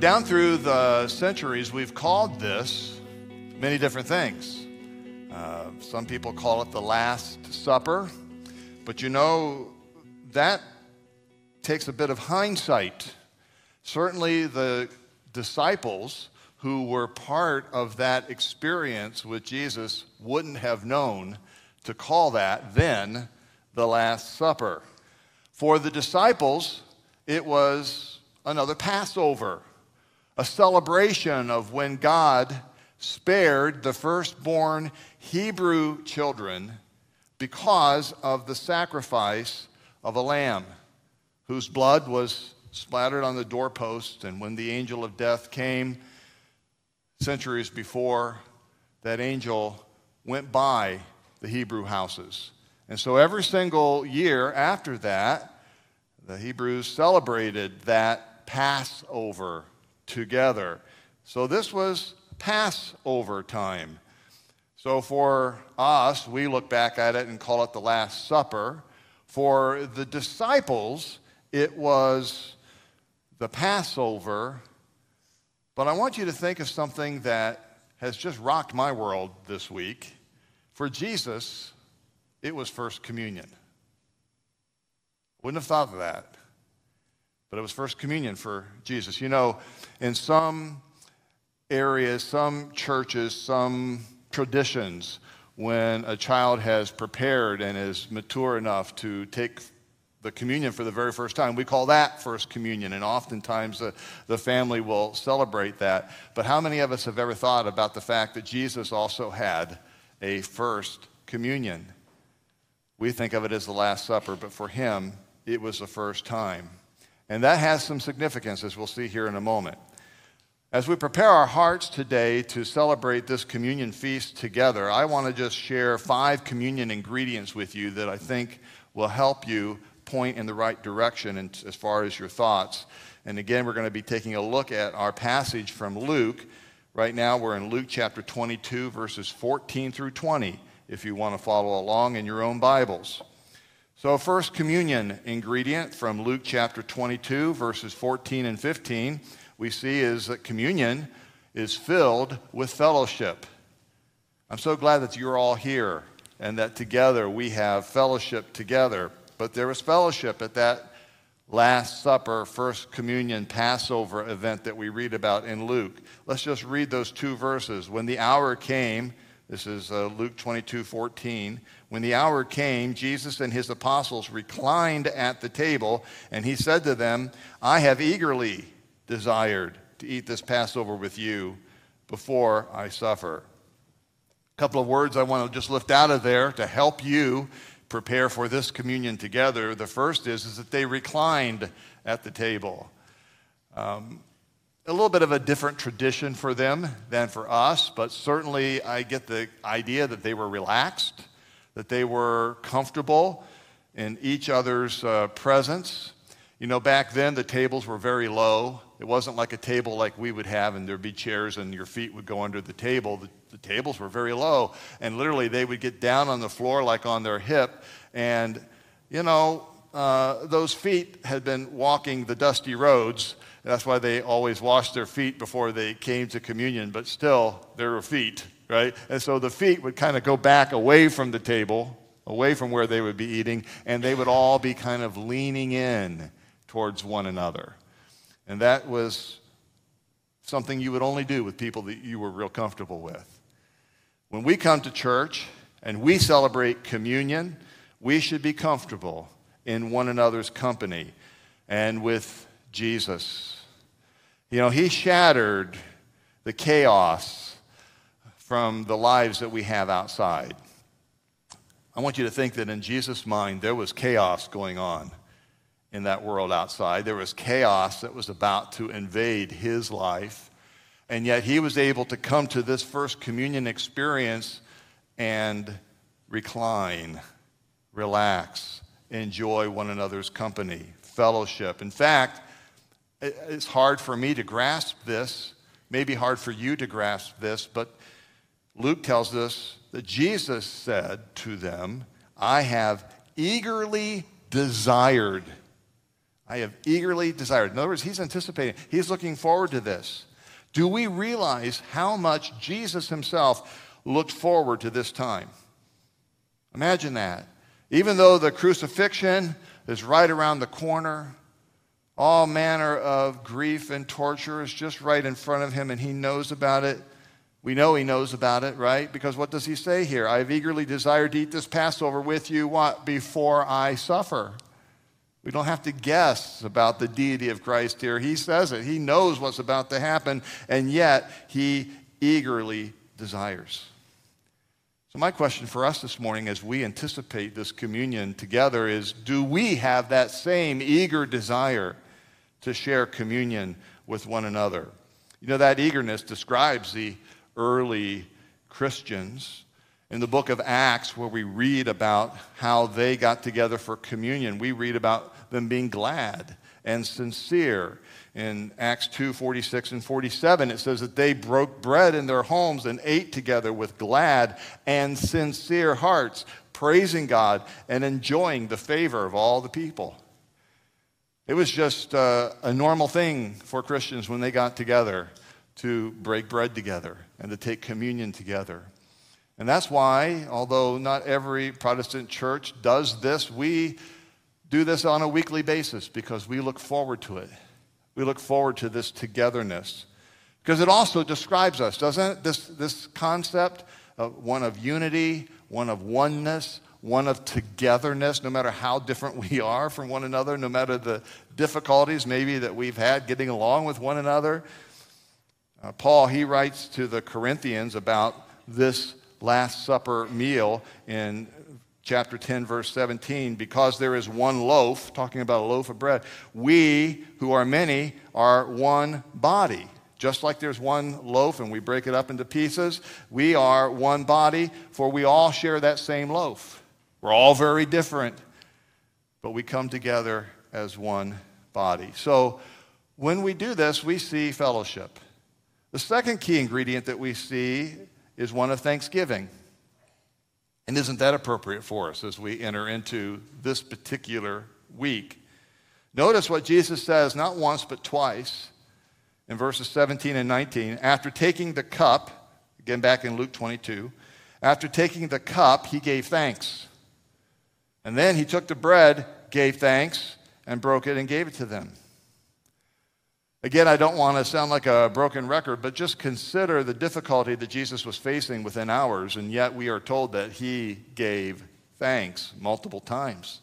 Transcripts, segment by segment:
down through the centuries, we've called this many different things. Uh, some people call it the Last Supper, but you know, that takes a bit of hindsight. Certainly, the disciples who were part of that experience with Jesus wouldn't have known to call that then the Last Supper. For the disciples, it was another Passover, a celebration of when God spared the firstborn Hebrew children because of the sacrifice of a lamb whose blood was splattered on the doorpost. And when the angel of death came centuries before, that angel went by the Hebrew houses. And so every single year after that, the Hebrews celebrated that Passover together. So this was Passover time. So for us, we look back at it and call it the Last Supper. For the disciples, it was the Passover. But I want you to think of something that has just rocked my world this week. For Jesus, it was First Communion. Wouldn't have thought of that. But it was First Communion for Jesus. You know, in some areas, some churches, some traditions, when a child has prepared and is mature enough to take the communion for the very first time. We call that First Communion, and oftentimes the, the family will celebrate that. But how many of us have ever thought about the fact that Jesus also had a First Communion? We think of it as the Last Supper, but for him, it was the first time. And that has some significance, as we'll see here in a moment. As we prepare our hearts today to celebrate this communion feast together, I want to just share five communion ingredients with you that I think will help you point in the right direction as far as your thoughts. And again, we're going to be taking a look at our passage from Luke. Right now, we're in Luke chapter 22, verses 14 through 20, if you want to follow along in your own Bibles. So, first communion ingredient from Luke chapter 22, verses 14 and 15, we see is that communion is filled with fellowship. I'm so glad that you're all here and that together we have fellowship together. But there was fellowship at that Last Supper, First Communion, Passover event that we read about in Luke. Let's just read those two verses. When the hour came, this is uh, Luke 22 14. When the hour came, Jesus and his apostles reclined at the table, and he said to them, I have eagerly desired to eat this Passover with you before I suffer. A couple of words I want to just lift out of there to help you prepare for this communion together. The first is, is that they reclined at the table. Um, a little bit of a different tradition for them than for us, but certainly I get the idea that they were relaxed, that they were comfortable in each other's uh, presence. You know, back then the tables were very low. It wasn't like a table like we would have, and there'd be chairs and your feet would go under the table. The, the tables were very low, and literally they would get down on the floor like on their hip, and you know, uh, those feet had been walking the dusty roads that's why they always washed their feet before they came to communion, but still, there were feet, right? And so the feet would kind of go back away from the table, away from where they would be eating, and they would all be kind of leaning in towards one another. And that was something you would only do with people that you were real comfortable with. When we come to church and we celebrate communion, we should be comfortable in one another's company and with Jesus. You know, he shattered the chaos from the lives that we have outside. I want you to think that in Jesus' mind, there was chaos going on in that world outside. There was chaos that was about to invade his life. And yet he was able to come to this first communion experience and recline, relax, enjoy one another's company, fellowship. In fact, it's hard for me to grasp this, maybe hard for you to grasp this, but Luke tells us that Jesus said to them, I have eagerly desired. I have eagerly desired. In other words, he's anticipating, he's looking forward to this. Do we realize how much Jesus himself looked forward to this time? Imagine that. Even though the crucifixion is right around the corner, all manner of grief and torture is just right in front of him, and he knows about it. We know he knows about it, right? Because what does he say here? I've eagerly desired to eat this Passover with you what? Before I suffer. We don't have to guess about the deity of Christ here. He says it. He knows what's about to happen, and yet he eagerly desires. So, my question for us this morning as we anticipate this communion together is do we have that same eager desire to share communion with one another? You know, that eagerness describes the early Christians in the book of Acts, where we read about how they got together for communion, we read about them being glad and sincere. In Acts 2 46 and 47, it says that they broke bread in their homes and ate together with glad and sincere hearts, praising God and enjoying the favor of all the people. It was just uh, a normal thing for Christians when they got together to break bread together and to take communion together. And that's why, although not every Protestant church does this, we do this on a weekly basis because we look forward to it. We look forward to this togetherness. Because it also describes us, doesn't it? This, this concept of one of unity, one of oneness, one of togetherness, no matter how different we are from one another, no matter the difficulties maybe that we've had getting along with one another. Uh, Paul, he writes to the Corinthians about this Last Supper meal in chapter 10, verse 17, because there is one loaf, talking about a loaf of bread, we who are many are one body. Just like there's one loaf and we break it up into pieces, we are one body, for we all share that same loaf. We're all very different, but we come together as one body. So when we do this, we see fellowship. The second key ingredient that we see is one of thanksgiving. And isn't that appropriate for us as we enter into this particular week? Notice what Jesus says not once but twice in verses 17 and 19. After taking the cup, again back in Luke 22, after taking the cup, he gave thanks. And then he took the bread, gave thanks, and broke it and gave it to them. Again, I don't want to sound like a broken record, but just consider the difficulty that Jesus was facing within hours, and yet we are told that he gave thanks multiple times.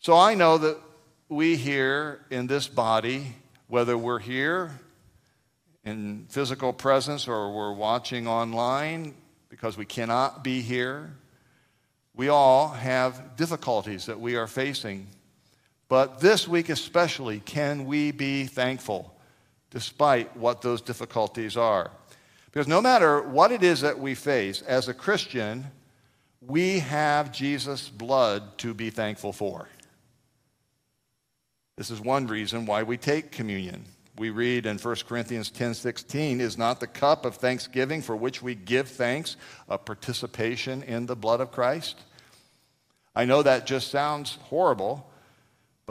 So I know that we here in this body, whether we're here in physical presence or we're watching online because we cannot be here, we all have difficulties that we are facing but this week especially, can we be thankful despite what those difficulties are? Because no matter what it is that we face as a Christian, we have Jesus' blood to be thankful for. This is one reason why we take communion. We read in 1 Corinthians 10:16, is not the cup of thanksgiving for which we give thanks a participation in the blood of Christ? I know that just sounds horrible,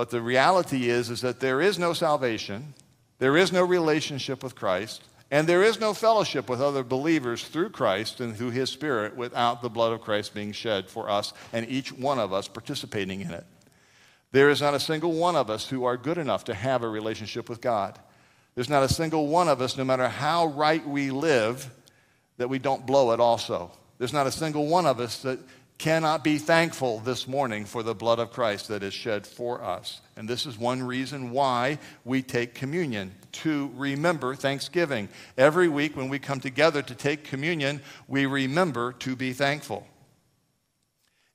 but the reality is, is that there is no salvation, there is no relationship with Christ, and there is no fellowship with other believers through Christ and through His Spirit without the blood of Christ being shed for us and each one of us participating in it. There is not a single one of us who are good enough to have a relationship with God. There's not a single one of us, no matter how right we live, that we don't blow it also. There's not a single one of us that cannot be thankful this morning for the blood of Christ that is shed for us. And this is one reason why we take communion, to remember Thanksgiving. Every week when we come together to take communion, we remember to be thankful.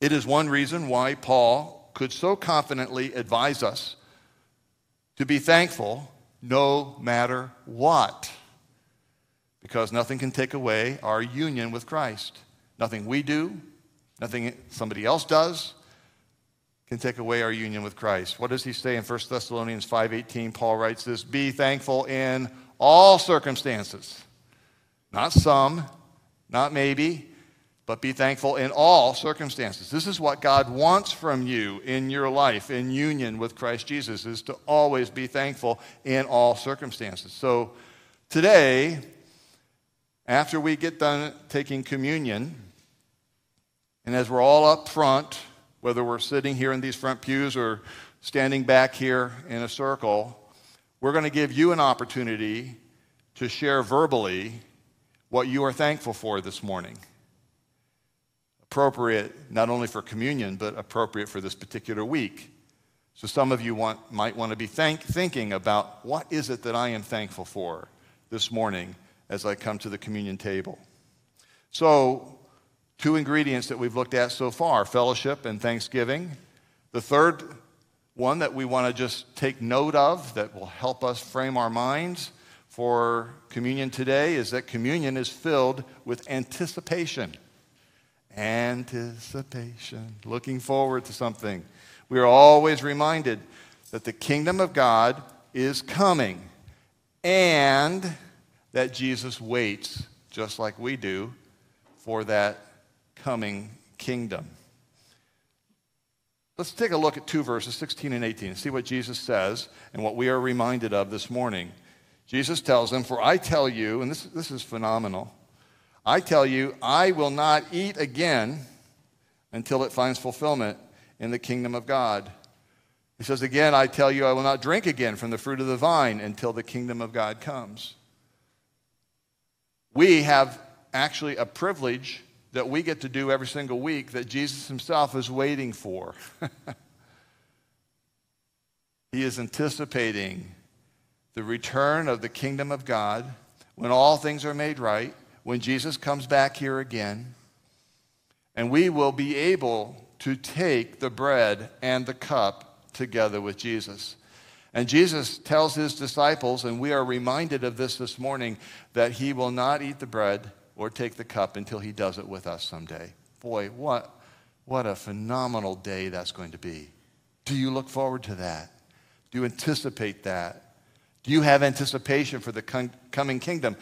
It is one reason why Paul could so confidently advise us to be thankful no matter what, because nothing can take away our union with Christ. Nothing we do, Nothing somebody else does can take away our union with Christ. What does he say in 1 Thessalonians 5:18? Paul writes this, "Be thankful in all circumstances." Not some, not maybe, but be thankful in all circumstances. This is what God wants from you in your life in union with Christ Jesus is to always be thankful in all circumstances. So today, after we get done taking communion, and as we're all up front, whether we're sitting here in these front pews or standing back here in a circle, we're going to give you an opportunity to share verbally what you are thankful for this morning appropriate not only for communion, but appropriate for this particular week. So some of you want, might want to be thank, thinking about what is it that I am thankful for this morning as I come to the communion table. So, two ingredients that we've looked at so far fellowship and thanksgiving. The third one that we want to just take note of that will help us frame our minds for communion today is that communion is filled with anticipation. Anticipation, looking forward to something. We are always reminded that the kingdom of God is coming and that Jesus waits, just like we do, for that coming kingdom. Let's take a look at two verses, 16 and 18, and see what Jesus says and what we are reminded of this morning. Jesus tells them, For I tell you, and this, this is phenomenal. I tell you, I will not eat again until it finds fulfillment in the kingdom of God. He says, Again, I tell you, I will not drink again from the fruit of the vine until the kingdom of God comes. We have actually a privilege that we get to do every single week that Jesus himself is waiting for. he is anticipating the return of the kingdom of God when all things are made right when Jesus comes back here again, and we will be able to take the bread and the cup together with Jesus. And Jesus tells his disciples, and we are reminded of this this morning, that he will not eat the bread or take the cup until he does it with us someday. Boy, what, what a phenomenal day that's going to be. Do you look forward to that? Do you anticipate that? Do you have anticipation for the coming kingdom?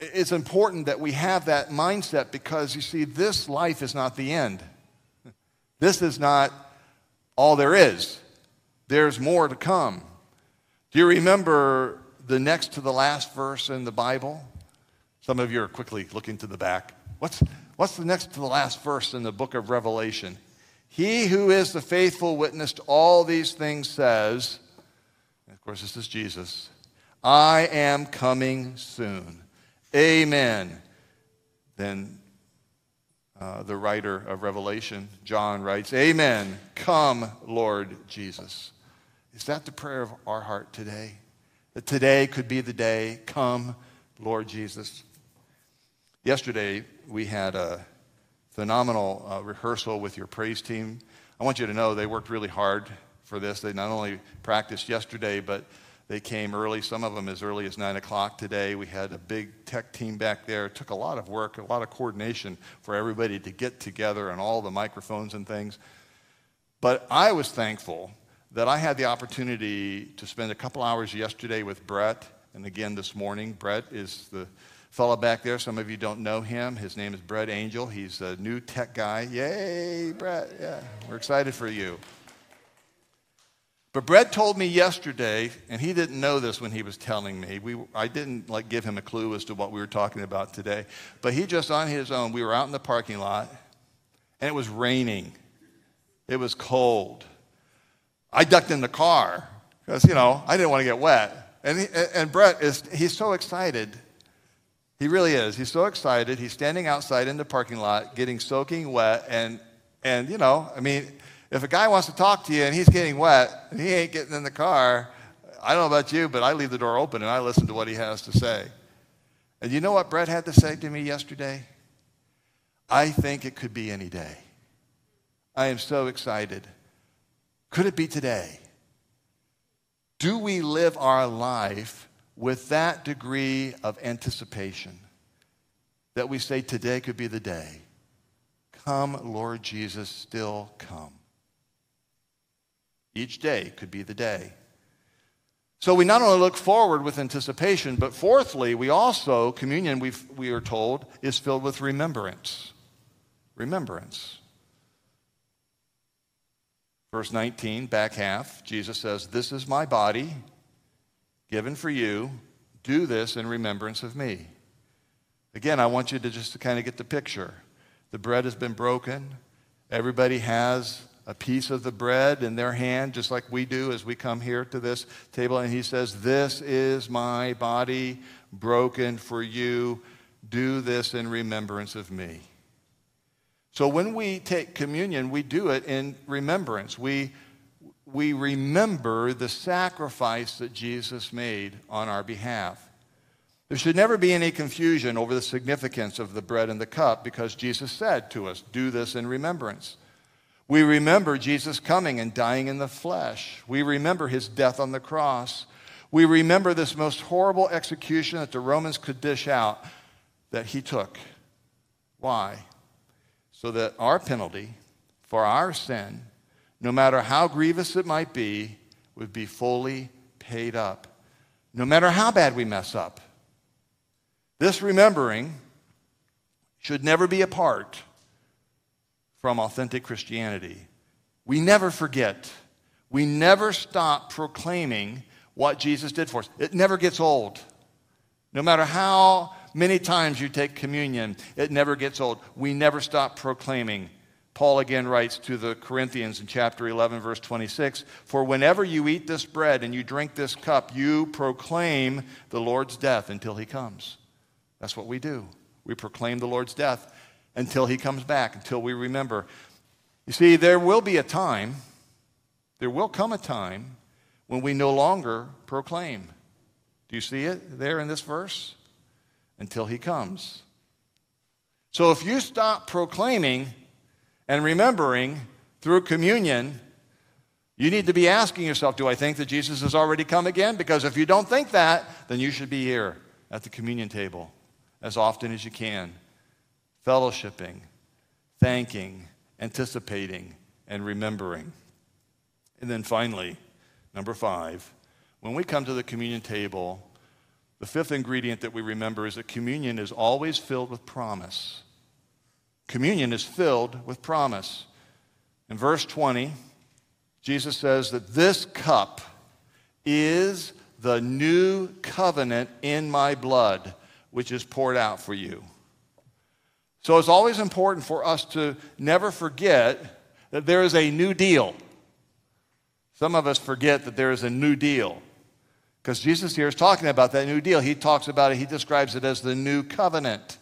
it's important that we have that mindset because you see, this life is not the end. This is not all there is. There's more to come. Do you remember the next to the last verse in the Bible? Some of you are quickly looking to the back. What's, what's the next to the last verse in the book of Revelation? He who is the faithful witness to all these things says, of course, this is Jesus, I am coming soon. Amen. Then uh, the writer of Revelation, John, writes, Amen. Come, Lord Jesus. Is that the prayer of our heart today? That today could be the day, come, Lord Jesus. Yesterday, we had a phenomenal uh, rehearsal with your praise team. I want you to know they worked really hard for this. They not only practiced yesterday, but they came early, some of them as early as 9 o'clock today. We had a big tech team back there. It took a lot of work, a lot of coordination for everybody to get together and all the microphones and things. But I was thankful that I had the opportunity to spend a couple hours yesterday with Brett, and again this morning. Brett is the fellow back there. Some of you don't know him. His name is Brett Angel. He's a new tech guy. Yay, Brett. Yeah, we're excited for you. But Brett told me yesterday, and he didn't know this when he was telling me. We, I didn't like give him a clue as to what we were talking about today. But he just on his own, we were out in the parking lot, and it was raining. It was cold. I ducked in the car because, you know, I didn't want to get wet. And, he, and Brett is, he's so excited. He really is. He's so excited. He's standing outside in the parking lot, getting soaking wet. And, and you know, I mean, if a guy wants to talk to you and he's getting wet and he ain't getting in the car, I don't know about you, but I leave the door open and I listen to what he has to say. And you know what Brett had to say to me yesterday? I think it could be any day. I am so excited. Could it be today? Do we live our life with that degree of anticipation that we say today could be the day? Come, Lord Jesus, still come. Each day could be the day. So we not only look forward with anticipation, but fourthly, we also, communion, we we are told, is filled with remembrance. remembrance. Verse 19, back half, Jesus says, This is my body given for you. Do this in remembrance of me. Again, I want you to just to kind of get the picture. The bread has been broken. Everybody has a piece of the bread in their hand, just like we do as we come here to this table. And he says, This is my body broken for you. Do this in remembrance of me. So when we take communion, we do it in remembrance. We, we remember the sacrifice that Jesus made on our behalf. There should never be any confusion over the significance of the bread and the cup because Jesus said to us, Do this in remembrance. We remember Jesus coming and dying in the flesh. We remember his death on the cross. We remember this most horrible execution that the Romans could dish out that he took. Why? So that our penalty for our sin, no matter how grievous it might be, would be fully paid up. No matter how bad we mess up. This remembering should never be apart from authentic Christianity. We never forget. We never stop proclaiming what Jesus did for us. It never gets old. No matter how many times you take communion, it never gets old. We never stop proclaiming. Paul again writes to the Corinthians in chapter 11, verse 26 For whenever you eat this bread and you drink this cup, you proclaim the Lord's death until he comes. That's what we do. We proclaim the Lord's death until he comes back, until we remember. You see, there will be a time, there will come a time when we no longer proclaim. Do you see it there in this verse? Until he comes. So if you stop proclaiming and remembering through communion, you need to be asking yourself, do I think that Jesus has already come again? Because if you don't think that, then you should be here at the communion table as often as you can fellowshipping, thanking, anticipating, and remembering. And then finally, number five, when we come to the communion table, the fifth ingredient that we remember is that communion is always filled with promise. Communion is filled with promise. In verse 20, Jesus says that this cup is the new covenant in my blood, which is poured out for you. So it's always important for us to never forget that there is a new deal. Some of us forget that there is a new deal. Because Jesus here is talking about that new deal. He talks about it, he describes it as the new covenant.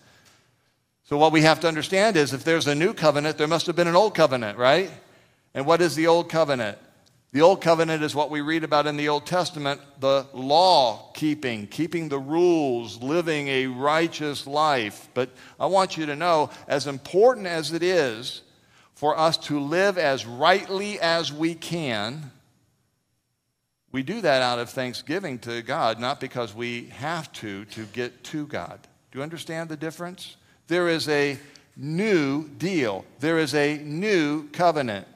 So, what we have to understand is if there's a new covenant, there must have been an old covenant, right? And what is the old covenant? The Old Covenant is what we read about in the Old Testament the law keeping, keeping the rules, living a righteous life. But I want you to know, as important as it is for us to live as rightly as we can, we do that out of thanksgiving to God, not because we have to to get to God. Do you understand the difference? There is a new deal, there is a new covenant.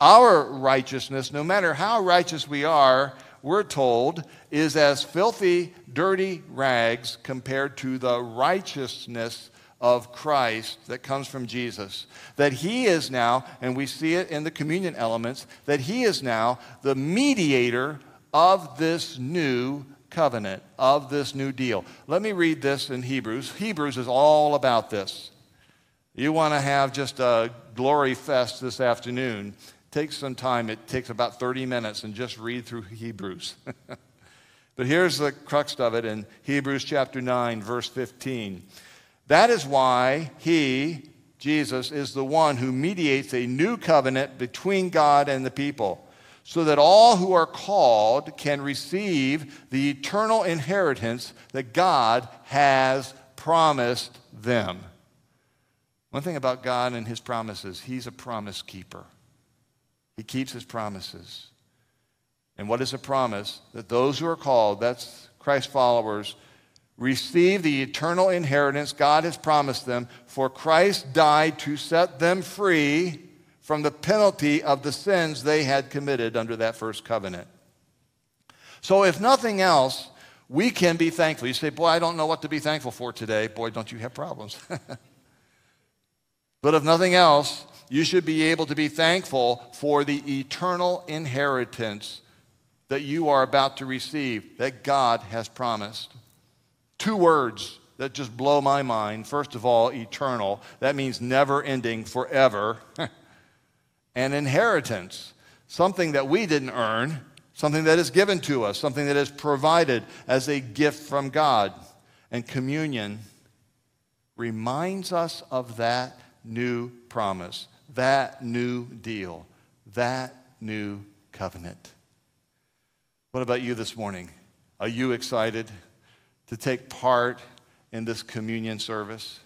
Our righteousness, no matter how righteous we are, we're told, is as filthy, dirty rags compared to the righteousness of Christ that comes from Jesus. That he is now, and we see it in the communion elements, that he is now the mediator of this new covenant, of this new deal. Let me read this in Hebrews. Hebrews is all about this. You want to have just a glory fest this afternoon. Take some time. It takes about 30 minutes and just read through Hebrews. but here's the crux of it in Hebrews chapter 9, verse 15. That is why he, Jesus, is the one who mediates a new covenant between God and the people, so that all who are called can receive the eternal inheritance that God has promised them. One thing about God and his promises, he's a promise keeper. He keeps his promises. And what is a promise? That those who are called, that's Christ followers, receive the eternal inheritance God has promised them, for Christ died to set them free from the penalty of the sins they had committed under that first covenant. So, if nothing else, we can be thankful. You say, Boy, I don't know what to be thankful for today. Boy, don't you have problems. But if nothing else, you should be able to be thankful for the eternal inheritance that you are about to receive, that God has promised. Two words that just blow my mind. First of all, eternal. That means never ending, forever. and inheritance, something that we didn't earn, something that is given to us, something that is provided as a gift from God. And communion reminds us of that new promise, that new deal, that new covenant. What about you this morning? Are you excited to take part in this communion service?